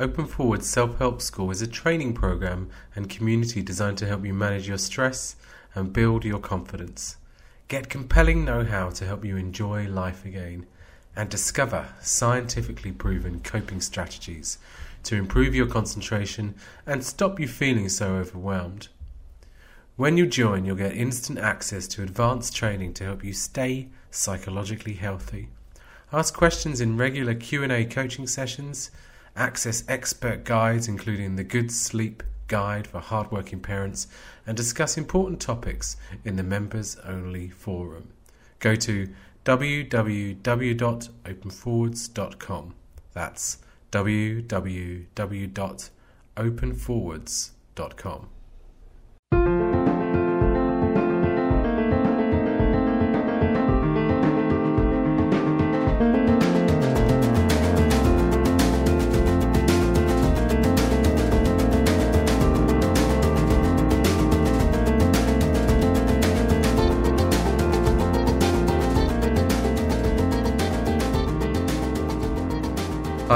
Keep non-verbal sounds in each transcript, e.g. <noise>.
Open Forward Self Help School is a training program and community designed to help you manage your stress and build your confidence. Get compelling know how to help you enjoy life again and discover scientifically proven coping strategies to improve your concentration and stop you feeling so overwhelmed. When you join, you'll get instant access to advanced training to help you stay psychologically healthy. Ask questions in regular Q&A coaching sessions access expert guides, including the Good Sleep Guide for hardworking parents, and discuss important topics in the members only forum. Go to www.openforwards.com. That's www.openforwards.com.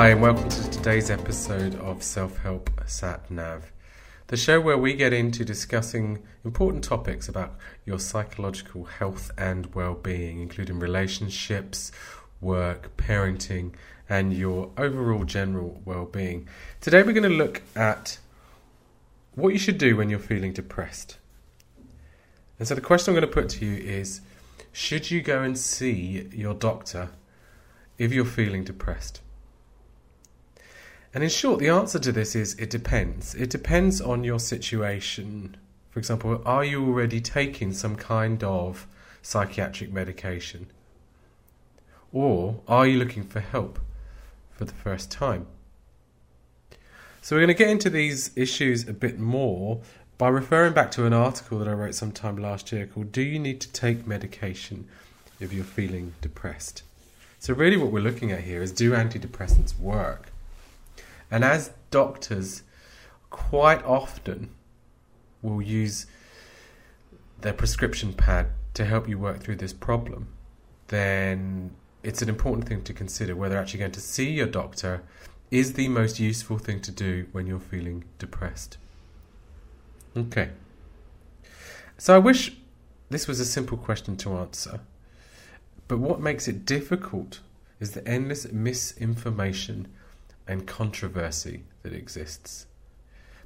Hi, and welcome to today's episode of Self Help Sat Nav, the show where we get into discussing important topics about your psychological health and well being, including relationships, work, parenting, and your overall general well being. Today, we're going to look at what you should do when you're feeling depressed. And so, the question I'm going to put to you is Should you go and see your doctor if you're feeling depressed? And in short, the answer to this is it depends. It depends on your situation. For example, are you already taking some kind of psychiatric medication? Or are you looking for help for the first time? So, we're going to get into these issues a bit more by referring back to an article that I wrote sometime last year called Do You Need to Take Medication If You're Feeling Depressed? So, really, what we're looking at here is do antidepressants work? And as doctors, quite often will use their prescription pad to help you work through this problem, then it's an important thing to consider whether actually going to see your doctor is the most useful thing to do when you're feeling depressed. Okay. So I wish this was a simple question to answer, but what makes it difficult is the endless misinformation and controversy that exists.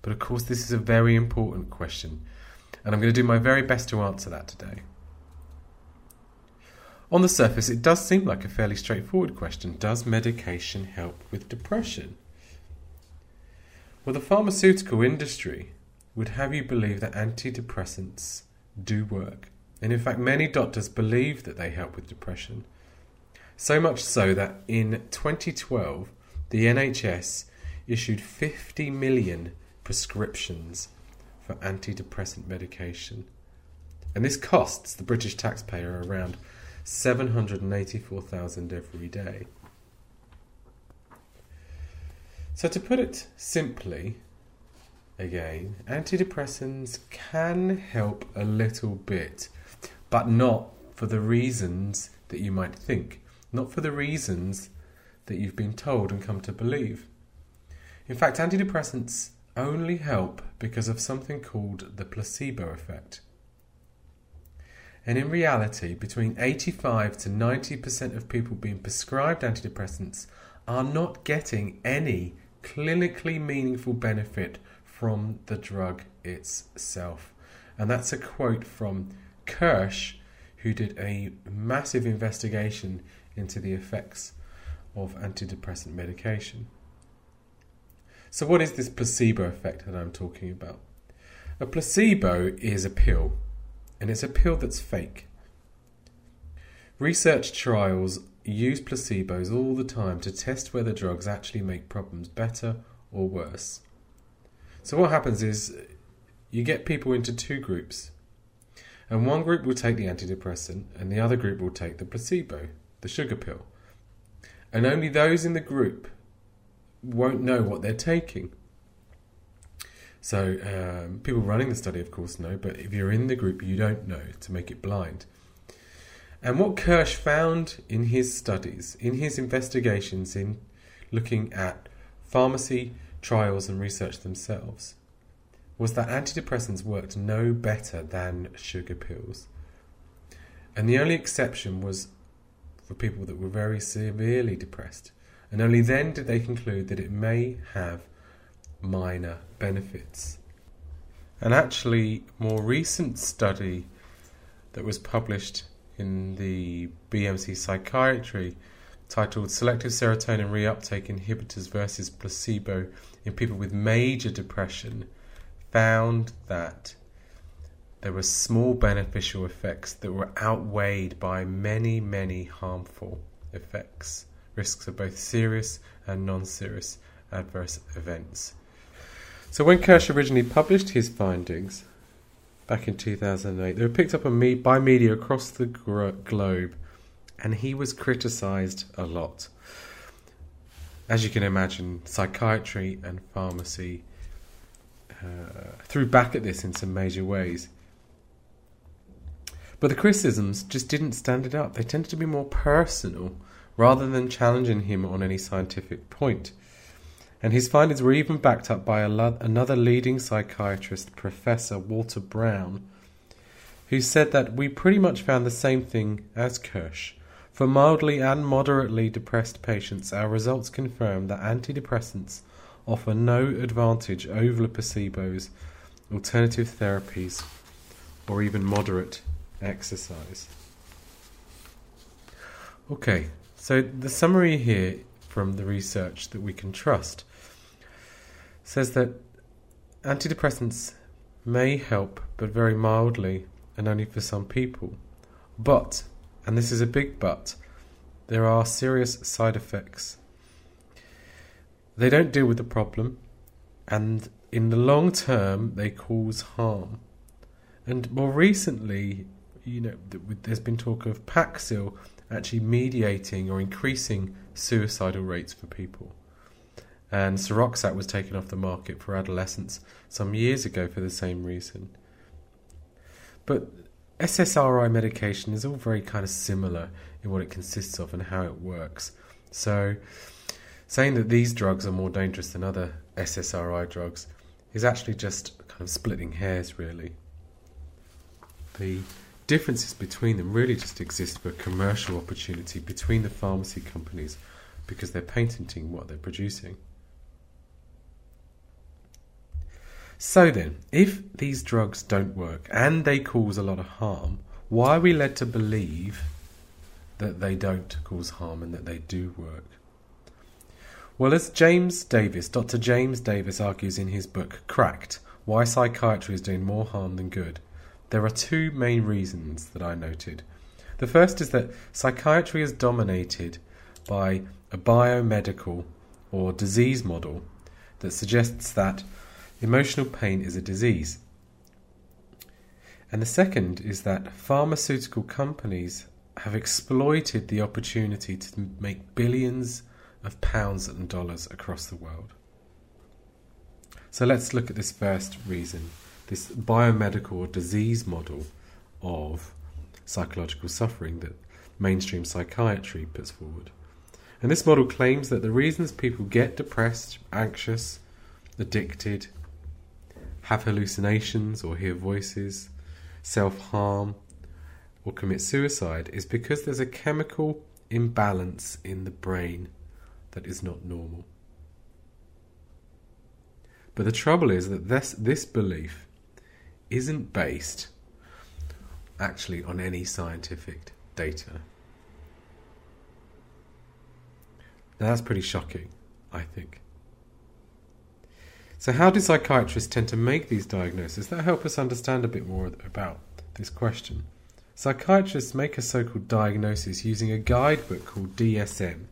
But of course, this is a very important question, and I'm going to do my very best to answer that today. On the surface, it does seem like a fairly straightforward question Does medication help with depression? Well, the pharmaceutical industry would have you believe that antidepressants do work. And in fact, many doctors believe that they help with depression. So much so that in 2012, the NHS issued 50 million prescriptions for antidepressant medication. And this costs the British taxpayer around 784,000 every day. So to put it simply, again, antidepressants can help a little bit, but not for the reasons that you might think. Not for the reasons that you've been told and come to believe. In fact, antidepressants only help because of something called the placebo effect. And in reality, between 85 to 90% of people being prescribed antidepressants are not getting any clinically meaningful benefit from the drug itself. And that's a quote from Kirsch, who did a massive investigation into the effects of antidepressant medication. So, what is this placebo effect that I'm talking about? A placebo is a pill, and it's a pill that's fake. Research trials use placebos all the time to test whether drugs actually make problems better or worse. So, what happens is you get people into two groups, and one group will take the antidepressant, and the other group will take the placebo, the sugar pill and only those in the group won't know what they're taking. So, um, people running the study, of course, know, but if you're in the group, you don't know to make it blind. And what Kirsch found in his studies, in his investigations, in looking at pharmacy trials and research themselves was that antidepressants worked no better than sugar pills. And the only exception was for people that were very severely depressed. And only then did they conclude that it may have minor benefits. An actually more recent study that was published in the BMC Psychiatry titled Selective Serotonin Reuptake Inhibitors versus Placebo in People with Major Depression found that there were small beneficial effects that were outweighed by many, many harmful effects, risks of both serious and non serious adverse events. So, when Kirsch originally published his findings back in 2008, they were picked up by media across the globe, and he was criticised a lot. As you can imagine, psychiatry and pharmacy uh, threw back at this in some major ways. But the criticisms just didn't stand it up. They tended to be more personal rather than challenging him on any scientific point. And his findings were even backed up by lo- another leading psychiatrist, Professor Walter Brown, who said that we pretty much found the same thing as Kirsch. For mildly and moderately depressed patients, our results confirm that antidepressants offer no advantage over placebos, alternative therapies, or even moderate exercise. Okay, so the summary here from the research that we can trust says that antidepressants may help, but very mildly and only for some people. But, and this is a big but, there are serious side effects they don't deal with the problem, and in the long term, they cause harm. And more recently, you know, there's been talk of Paxil actually mediating or increasing suicidal rates for people. And Seroxat was taken off the market for adolescents some years ago for the same reason. But SSRI medication is all very kind of similar in what it consists of and how it works. So saying that these drugs are more dangerous than other SSRI drugs is actually just kind of splitting hairs, really. The differences between them really just exist for commercial opportunity between the pharmacy companies because they're patenting what they're producing. So then, if these drugs don't work and they cause a lot of harm, why are we led to believe that they don't cause harm and that they do work? Well, as James Davies, Dr. James Davies argues in his book Cracked Why Psychiatry is Doing More Harm Than Good, there are two main reasons that I noted. The first is that psychiatry is dominated by a biomedical or disease model that suggests that emotional pain is a disease. And the second is that pharmaceutical companies have exploited the opportunity to make billions of pounds and dollars across the world. So let's look at this first reason this biomedical disease model of psychological suffering that mainstream psychiatry puts forward. And this model claims that the reasons people get depressed, anxious, addicted, have hallucinations or hear voices, self harm, or commit suicide is because there's a chemical imbalance in the brain that is not normal. But the trouble is that this, this belief isn't based actually on any scientific data. Now that's pretty shocking, I think. So, how do psychiatrists tend to make these diagnoses that help us understand a bit more about this question? Psychiatrists make a so called diagnosis using a guidebook called DSM,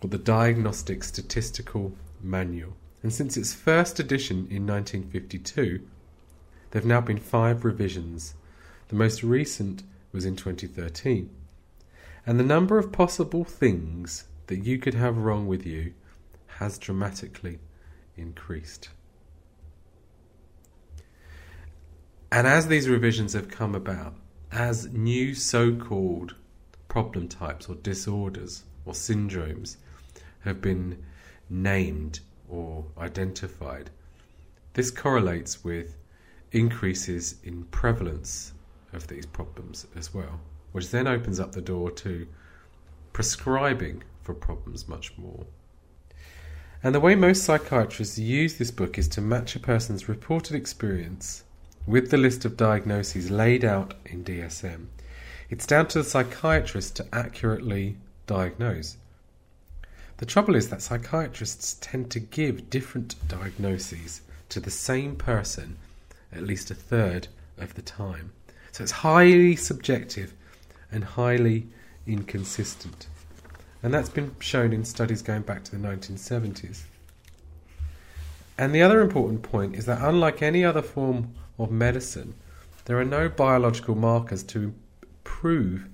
or the Diagnostic Statistical Manual. And since its first edition in 1952, there have now been five revisions. The most recent was in 2013. And the number of possible things that you could have wrong with you has dramatically increased. And as these revisions have come about, as new so called problem types or disorders or syndromes have been named or identified, this correlates with increases in prevalence of these problems as well, which then opens up the door to prescribing for problems much more. And the way most psychiatrists use this book is to match a person's reported experience with the list of diagnoses laid out in DSM. It's down to the psychiatrist to accurately diagnose. The trouble is that psychiatrists tend to give different diagnoses to the same person at least a third of the time. So it's highly subjective and highly inconsistent. And that's been shown in studies going back to the 1970s. And the other important point is that, unlike any other form of medicine, there are no biological markers to prove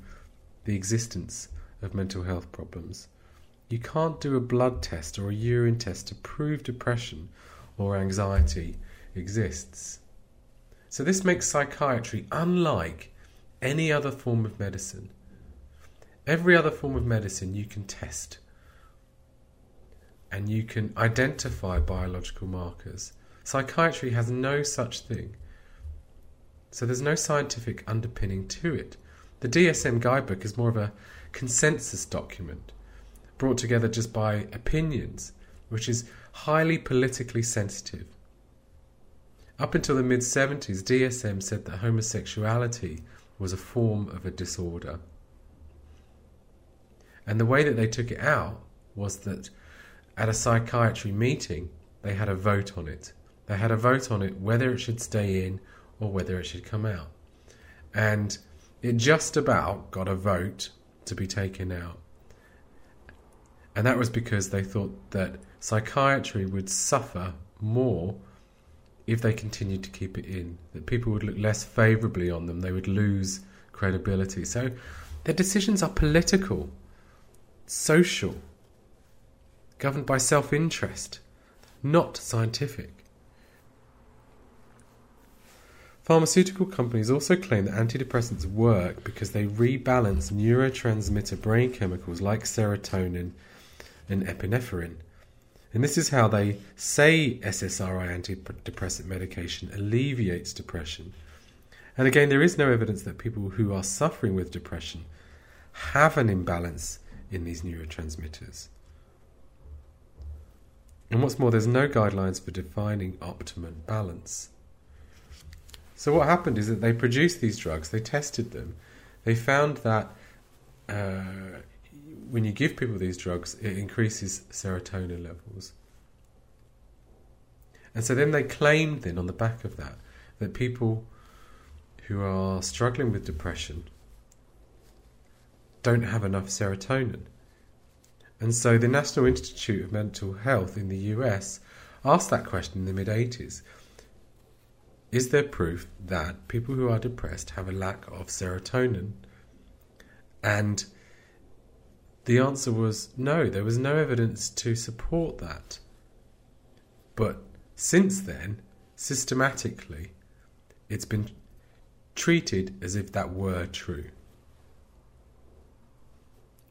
the existence of mental health problems. You can't do a blood test or a urine test to prove depression or anxiety exists. So, this makes psychiatry unlike any other form of medicine. Every other form of medicine you can test and you can identify biological markers. Psychiatry has no such thing. So there's no scientific underpinning to it. The DSM guidebook is more of a consensus document brought together just by opinions, which is highly politically sensitive. Up until the mid 70s, DSM said that homosexuality was a form of a disorder. And the way that they took it out was that at a psychiatry meeting, they had a vote on it. They had a vote on it whether it should stay in or whether it should come out. And it just about got a vote to be taken out. And that was because they thought that psychiatry would suffer more if they continued to keep it in, that people would look less favourably on them, they would lose credibility. So their decisions are political social, governed by self interest, not scientific. Pharmaceutical companies also claim that antidepressants work because they rebalance neurotransmitter brain chemicals like serotonin and epinephrine. And this is how they say SSRI antidepressant medication alleviates depression. And again, there is no evidence that people who are suffering with depression have an imbalance in these neurotransmitters. And what's more, there's no guidelines for defining optimum balance. So, what happened is that they produced these drugs, they tested them, they found that uh, when you give people these drugs, it increases serotonin levels. And so then they claimed, then on the back of that, that people who are struggling with depression don't have enough serotonin. And so the National Institute of Mental Health in the US asked that question in the mid 80s Is there proof that people who are depressed have a lack of serotonin? And the answer was no, there was no evidence to support that. But since then, systematically, it's been treated as if that were true.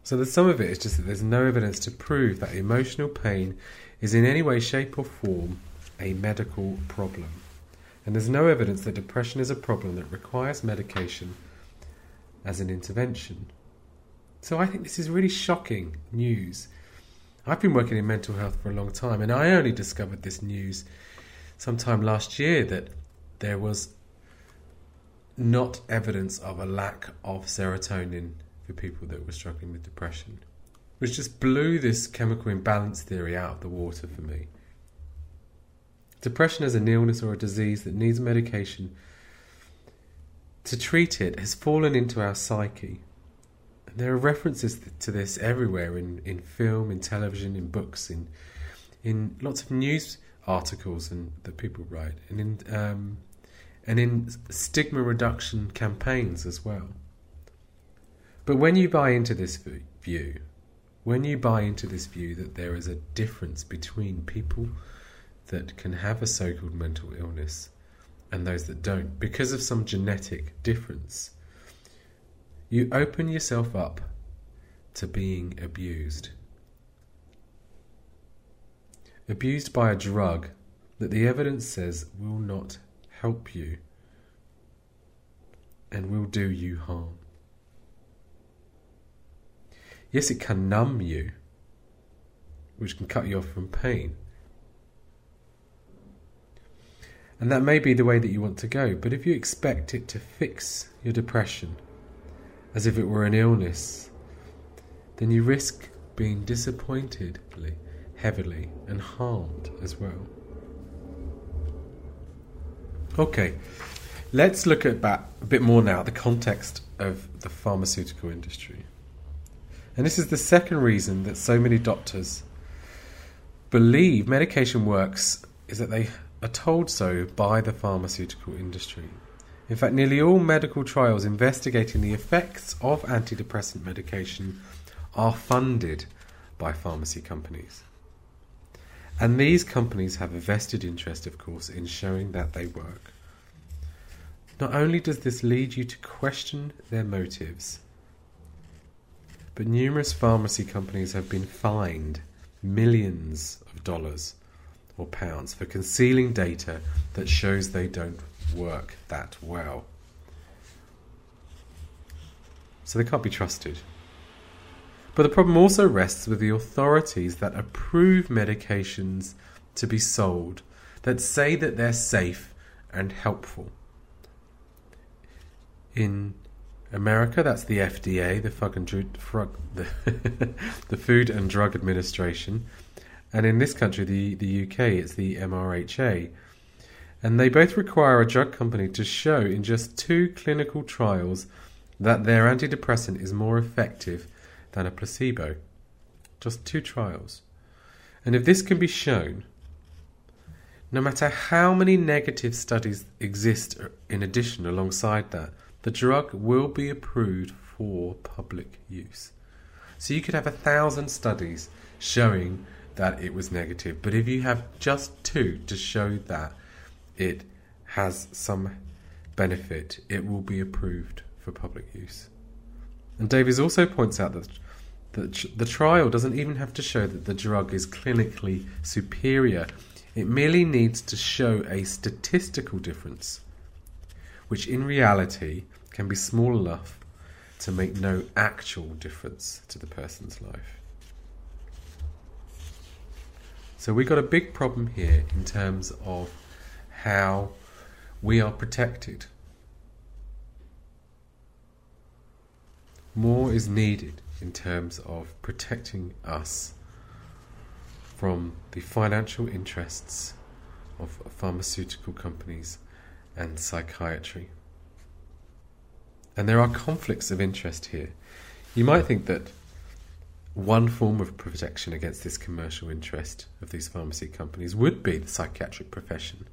So the sum of it is just that there's no evidence to prove that emotional pain is in any way, shape, or form a medical problem. And there's no evidence that depression is a problem that requires medication as an intervention. So I think this is really shocking news. I've been working in mental health for a long time, and I only discovered this news sometime last year that there was not evidence of a lack of serotonin for people that were struggling with depression, which just blew this chemical imbalance theory out of the water for me. Depression as an illness or a disease that needs medication to treat it has fallen into our psyche. There are references to this everywhere in, in film, in television, in books, in in lots of news articles and that people write, and in um, and in stigma reduction campaigns as well. But when you buy into this view, when you buy into this view that there is a difference between people that can have a so called mental illness and those that don't, because of some genetic difference, you open yourself up to being abused. abused by a drug that the evidence says will not help you and will do you harm. Yes, it can numb you, which can cut you off from pain. And that may be the way that you want to go, but if you expect it to fix your depression as if it were an illness, then you risk being disappointed heavily and harmed as well. Okay, let's look at that a bit more now, the context of the pharmaceutical industry. And this is the second reason that so many doctors believe medication works is that they are told so by the pharmaceutical industry. In fact, nearly all medical trials investigating the effects of antidepressant medication are funded by pharmacy companies. And these companies have a vested interest, of course, in showing that they work. Not only does this lead you to question their motives, but numerous pharmacy companies have been fined millions of dollars or pounds for concealing data that shows they don't work that well. So they can't be trusted. But the problem also rests with the authorities that approve medications to be sold, that say that they're safe and helpful. In America, that's the FDA, the, the, <laughs> the Food and Drug Administration. And in this country, the, the UK, it's the MRHA. And they both require a drug company to show in just two clinical trials that their antidepressant is more effective than a placebo. Just two trials. And if this can be shown, no matter how many negative studies exist in addition alongside that, the drug will be approved for public use. So you could have a thousand studies showing that it was negative, but if you have just two to show that it has some benefit, it will be approved for public use. And Davies also points out that the trial doesn't even have to show that the drug is clinically superior. It merely needs to show a statistical difference, which in reality can be small enough to make no actual difference to the person's life. So we've got a big problem here in terms of how we are protected. More is needed in terms of protecting us from the financial interests of pharmaceutical companies and psychiatry. And there are conflicts of interest here. You might think that one form of protection against this commercial interest of these pharmacy companies would be the psychiatric profession.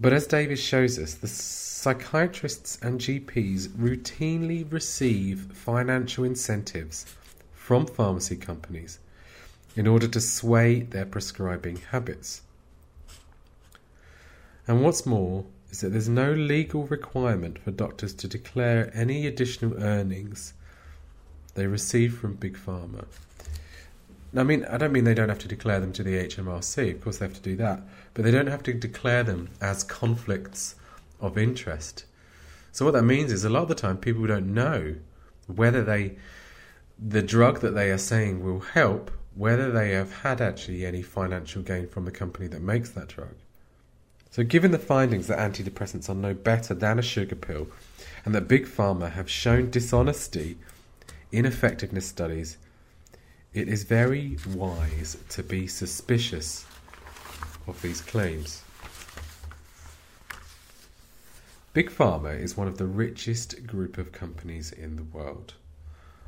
But as Davies shows us, the psychiatrists and GPs routinely receive financial incentives from pharmacy companies in order to sway their prescribing habits. And what's more is that there's no legal requirement for doctors to declare any additional earnings they receive from Big Pharma. I mean, I don't mean they don't have to declare them to the HMRC, of course they have to do that, but they don't have to declare them as conflicts of interest. So what that means is a lot of the time people don't know whether they the drug that they are saying will help, whether they have had actually any financial gain from the company that makes that drug. So given the findings that antidepressants are no better than a sugar pill and that big pharma have shown dishonesty in effectiveness studies, it is very wise to be suspicious of these claims. Big Pharma is one of the richest group of companies in the world,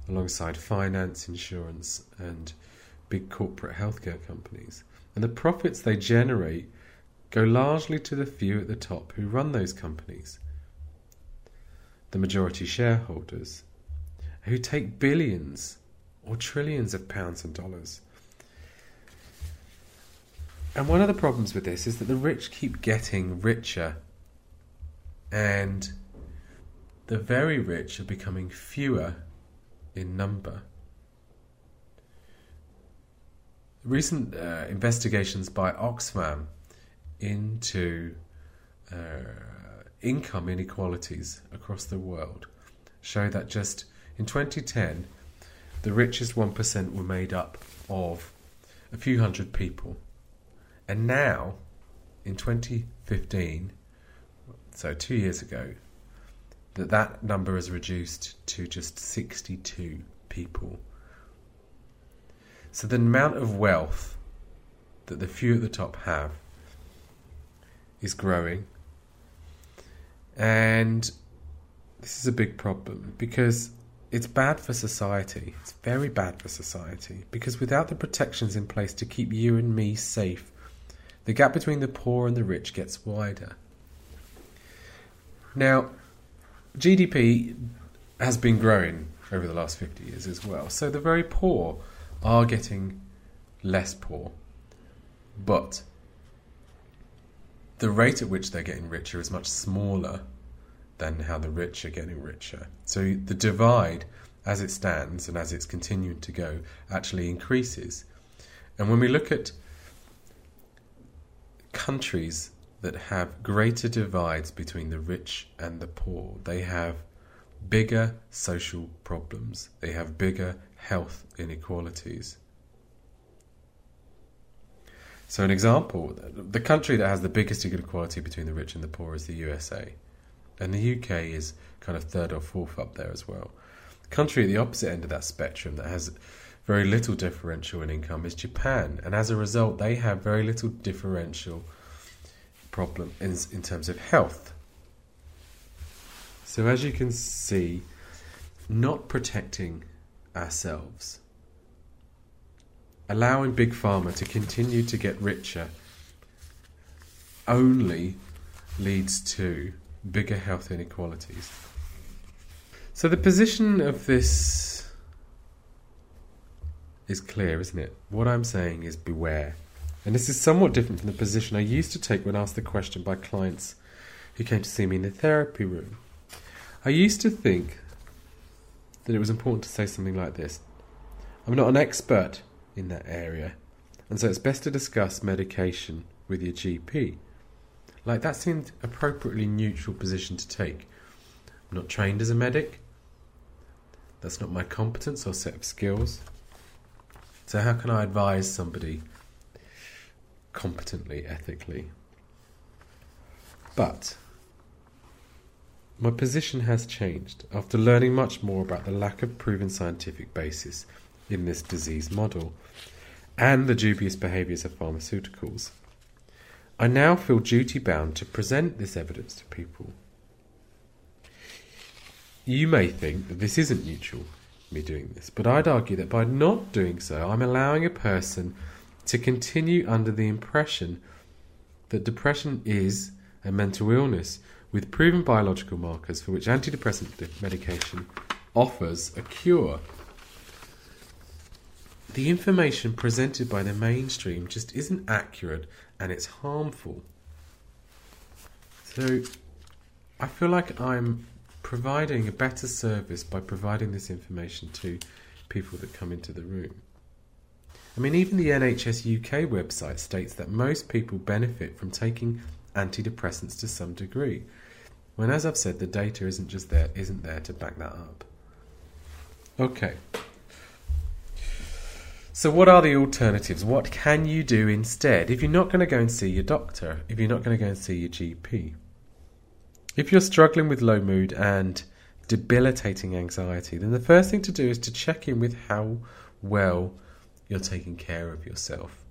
alongside finance, insurance, and big corporate healthcare companies. And the profits they generate go largely to the few at the top who run those companies. The majority shareholders, who take billions or trillions of pounds and dollars. And one of the problems with this is that the rich keep getting richer and the very rich are becoming fewer in number. recent uh, investigations by Oxfam into uh, income inequalities across the world show that just in 2010, the richest 1% were made up of a few hundred people. And now, in 2015, so two years ago, that that number is reduced to just 62 people. So the amount of wealth that the few at the top have is growing. And this is a big problem because it's bad for society. It's very bad for society because without the protections in place to keep you and me safe, the gap between the poor and the rich gets wider. Now, GDP has been growing over the last 50 years as well. So the very poor are getting less poor. But the rate at which they're getting richer is much smaller than how the rich are getting richer. So the divide, as it stands and as it's continuing to go, actually increases. And when we look at countries that have greater divides between the rich and the poor, they have bigger social problems, they have bigger health inequalities. So, an example the country that has the biggest inequality between the rich and the poor is the USA. And the UK is kind of third or fourth up there as well. The country at the opposite end of that spectrum that has very little differential in income is Japan. And as a result, they have very little differential problem in, in terms of health. So, as you can see, not protecting ourselves, allowing Big Pharma to continue to get richer, only leads to bigger health inequalities. So the position of this is clear, isn't it? What I'm saying is beware. And this is somewhat different from the position I used to take when asked the question by clients who came to see me in the therapy room. I used to think that it was important to say something like this I'm not an expert in that area, and so it's best to discuss medication with your GP. Like that seemed appropriately neutral position to take. I'm not trained as a medic. That's not my competence or set of skills. So how can I advise somebody competently, ethically? But my position has changed after learning much more about the lack of proven scientific basis in this disease model and the dubious behaviours of pharmaceuticals. I now feel duty bound to present this evidence to people. You may think that this isn't neutral, me doing this, but I'd argue that by not doing so, I'm allowing a person to continue under the impression that depression is a mental illness with proven biological markers for which antidepressant medication offers a cure. The information presented by the mainstream just isn't accurate and it's harmful. So I feel like I'm providing a better service by providing this information to people that come into the room. I mean, even the NHS UK website states that most people benefit from taking antidepressants to some degree. When, as I've said, the data isn't just there, isn't there to back that up. Okay. So, what are the alternatives? What can you do instead if you're not going to go and see your doctor, if you're not going to go and see your GP? If you're struggling with low mood and debilitating anxiety, then the first thing to do is to check in with how well you're taking care of yourself.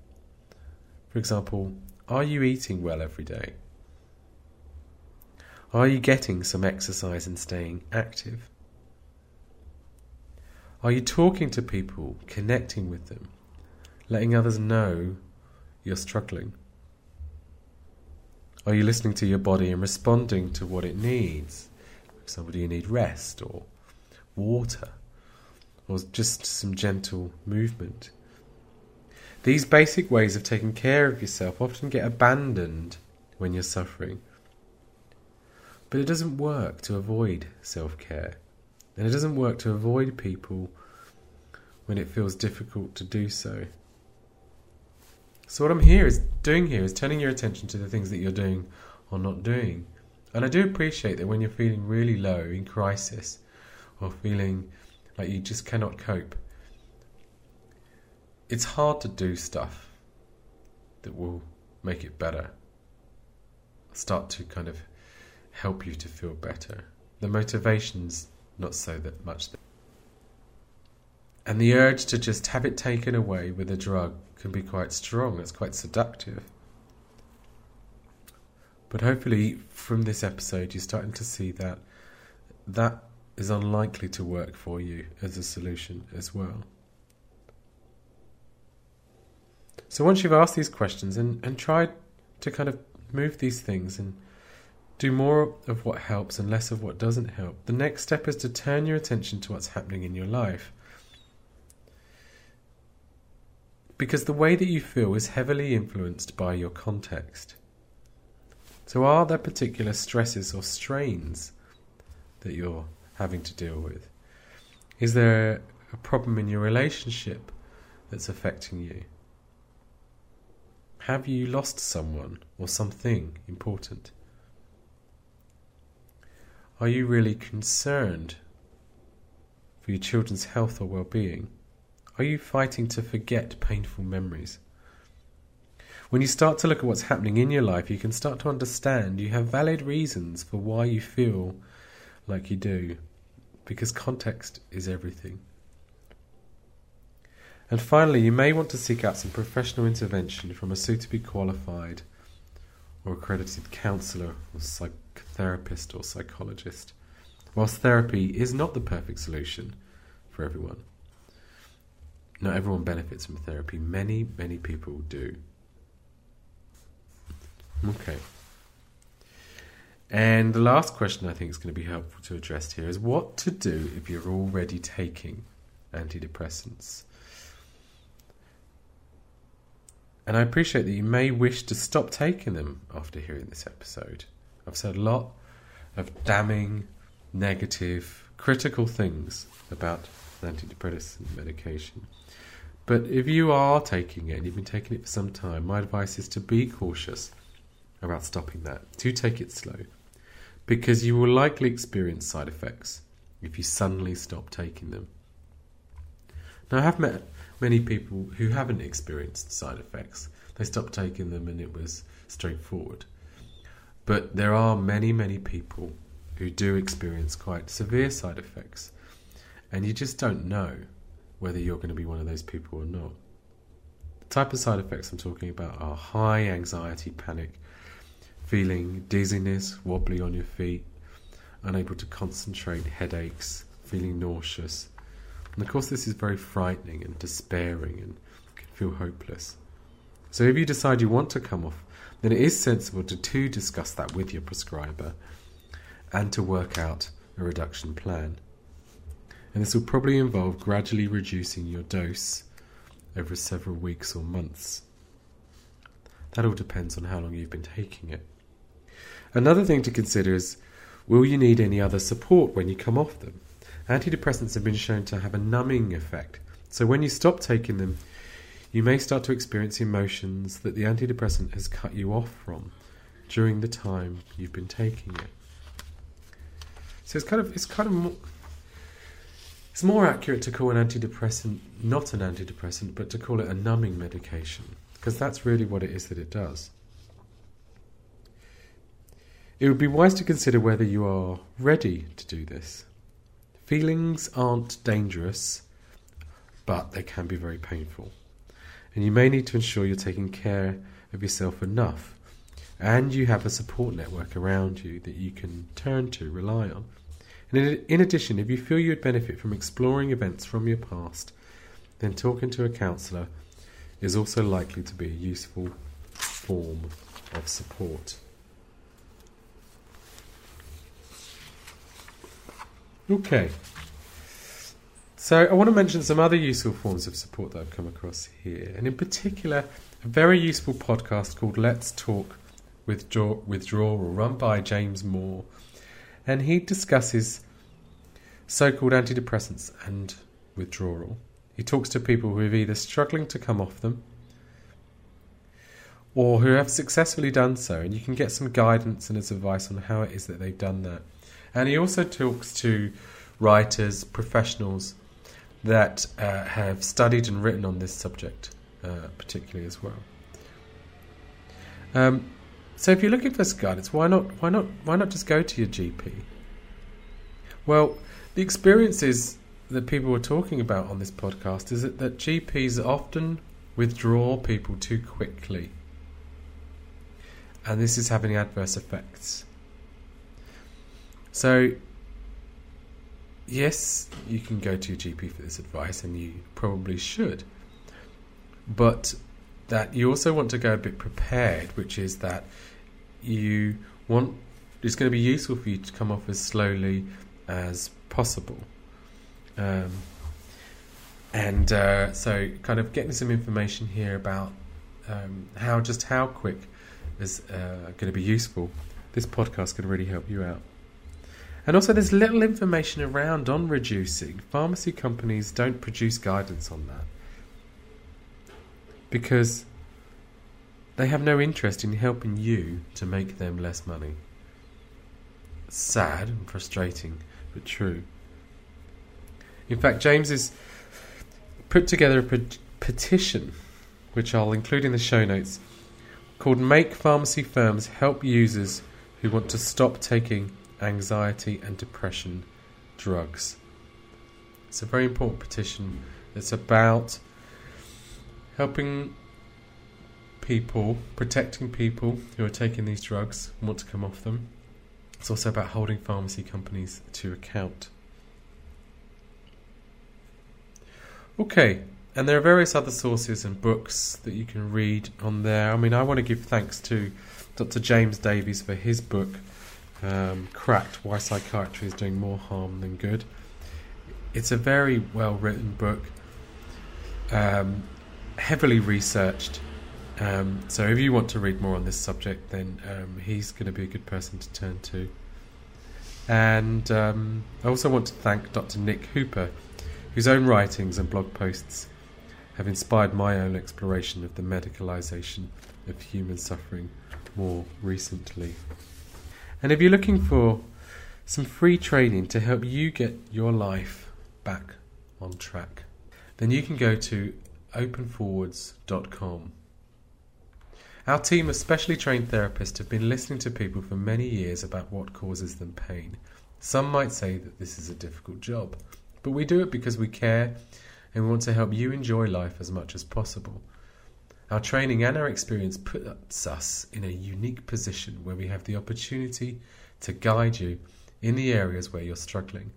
For example, are you eating well every day? Are you getting some exercise and staying active? Are you talking to people, connecting with them, letting others know you're struggling? Are you listening to your body and responding to what it needs? For example, you need rest or water or just some gentle movement? These basic ways of taking care of yourself often get abandoned when you're suffering. But it doesn't work to avoid self care. And it doesn't work to avoid people when it feels difficult to do so. So what I'm here is doing here is turning your attention to the things that you're doing or not doing. And I do appreciate that when you're feeling really low in crisis or feeling like you just cannot cope, it's hard to do stuff that will make it better. Start to kind of help you to feel better. The motivation's not so that much. And the urge to just have it taken away with a drug can be quite strong. It's quite seductive. But hopefully, from this episode, you're starting to see that that is unlikely to work for you as a solution as well. So once you've asked these questions and, and tried to kind of move these things and do more of what helps and less of what doesn't help, the next step is to turn your attention to what's happening in your life. Because the way that you feel is heavily influenced by your context. So, are there particular stresses or strains that you're having to deal with? Is there a problem in your relationship that's affecting you? Have you lost someone or something important? Are you really concerned for your children's health or well being? Are you fighting to forget painful memories? When you start to look at what's happening in your life, you can start to understand you have valid reasons for why you feel like you do, because context is everything. And finally, you may want to seek out some professional intervention from a suitably qualified or accredited counsellor or psychotherapist or psychologist. Whilst therapy is not the perfect solution for everyone, not everyone benefits from therapy. Many, many people do. Okay. And the last question I think is going to be helpful to address here is what to do if you're already taking antidepressants. And I appreciate that you may wish to stop taking them after hearing this episode. I've said a lot of damning, negative, critical things about antidepressant medication. But if you are taking it and you've been taking it for some time, my advice is to be cautious about stopping that. To take it slow. Because you will likely experience side effects if you suddenly stop taking them. Now, I have met many people who haven't experienced side effects. They stopped taking them and it was straightforward. But there are many, many people who do experience quite severe side effects. And you just don't know whether you're going to be one of those people or not. The type of side effects I'm talking about are high anxiety, panic, feeling dizziness, wobbly on your feet, unable to concentrate, headaches, feeling nauseous, and of course, this is very frightening and despairing and can feel hopeless. So, if you decide you want to come off, then it is sensible to, to discuss that with your prescriber and to work out a reduction plan. And this will probably involve gradually reducing your dose over several weeks or months. That all depends on how long you've been taking it. Another thing to consider is will you need any other support when you come off them? Antidepressants have been shown to have a numbing effect. So when you stop taking them, you may start to experience emotions that the antidepressant has cut you off from during the time you've been taking it. So it's kind of it's kind of more, it's more accurate to call an antidepressant not an antidepressant, but to call it a numbing medication because that's really what it is that it does. It would be wise to consider whether you are ready to do this. Feelings aren't dangerous, but they can be very painful. And you may need to ensure you're taking care of yourself enough and you have a support network around you that you can turn to, rely on. And in addition, if you feel you'd benefit from exploring events from your past, then talking to a counsellor is also likely to be a useful form of support. Okay. So I want to mention some other useful forms of support that I've come across here, and in particular, a very useful podcast called Let's Talk Withdraw- Withdrawal, run by James Moore, and he discusses so-called antidepressants and withdrawal. He talks to people who are either struggling to come off them, or who have successfully done so, and you can get some guidance and his advice on how it is that they've done that. And he also talks to writers, professionals that uh, have studied and written on this subject, uh, particularly as well. Um, so, if you're looking for guidance, why not? Why not? Why not just go to your GP? Well, the experiences that people were talking about on this podcast is that, that GPs often withdraw people too quickly, and this is having adverse effects. So, yes, you can go to GP for this advice, and you probably should. But that you also want to go a bit prepared, which is that you want it's going to be useful for you to come off as slowly as possible. Um, and uh, so, kind of getting some information here about um, how just how quick is uh, going to be useful. This podcast can really help you out. And also, there's little information around on reducing. Pharmacy companies don't produce guidance on that because they have no interest in helping you to make them less money. Sad and frustrating, but true. In fact, James has put together a petition, which I'll include in the show notes, called Make Pharmacy Firms Help Users Who Want to Stop Taking anxiety and depression drugs. It's a very important petition. It's about helping people, protecting people who are taking these drugs and want to come off them. It's also about holding pharmacy companies to account. Okay, and there are various other sources and books that you can read on there. I mean, I want to give thanks to Dr. James Davies for his book, um, Cracked Why Psychiatry is Doing More Harm Than Good. It's a very well written book, um, heavily researched. Um, so if you want to read more on this subject, then um, he's going to be a good person to turn to. And um, I also want to thank Dr. Nick Hooper, whose own writings and blog posts have inspired my own exploration of the medicalisation of human suffering more recently. And if you're looking for some free training to help you get your life back on track, then you can go to openforwards.com. Our team of specially trained therapists have been listening to people for many years about what causes them pain. Some might say that this is a difficult job, but we do it because we care and we want to help you enjoy life as much as possible. Our training and our experience puts us in a unique position where we have the opportunity to guide you in the areas where you're struggling.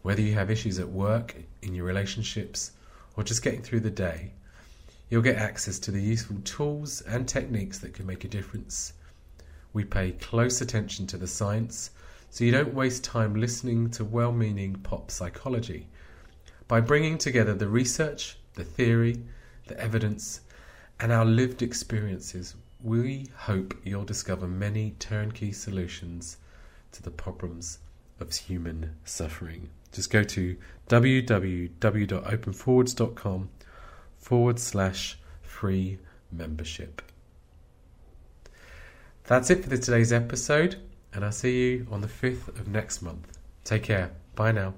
Whether you have issues at work, in your relationships, or just getting through the day, you'll get access to the useful tools and techniques that can make a difference. We pay close attention to the science so you don't waste time listening to well meaning pop psychology. By bringing together the research, the theory, the evidence, and our lived experiences, we hope you'll discover many turnkey solutions to the problems of human suffering. Just go to www.openforwards.com forward slash free membership. That's it for today's episode and I'll see you on the 5th of next month. Take care. Bye now.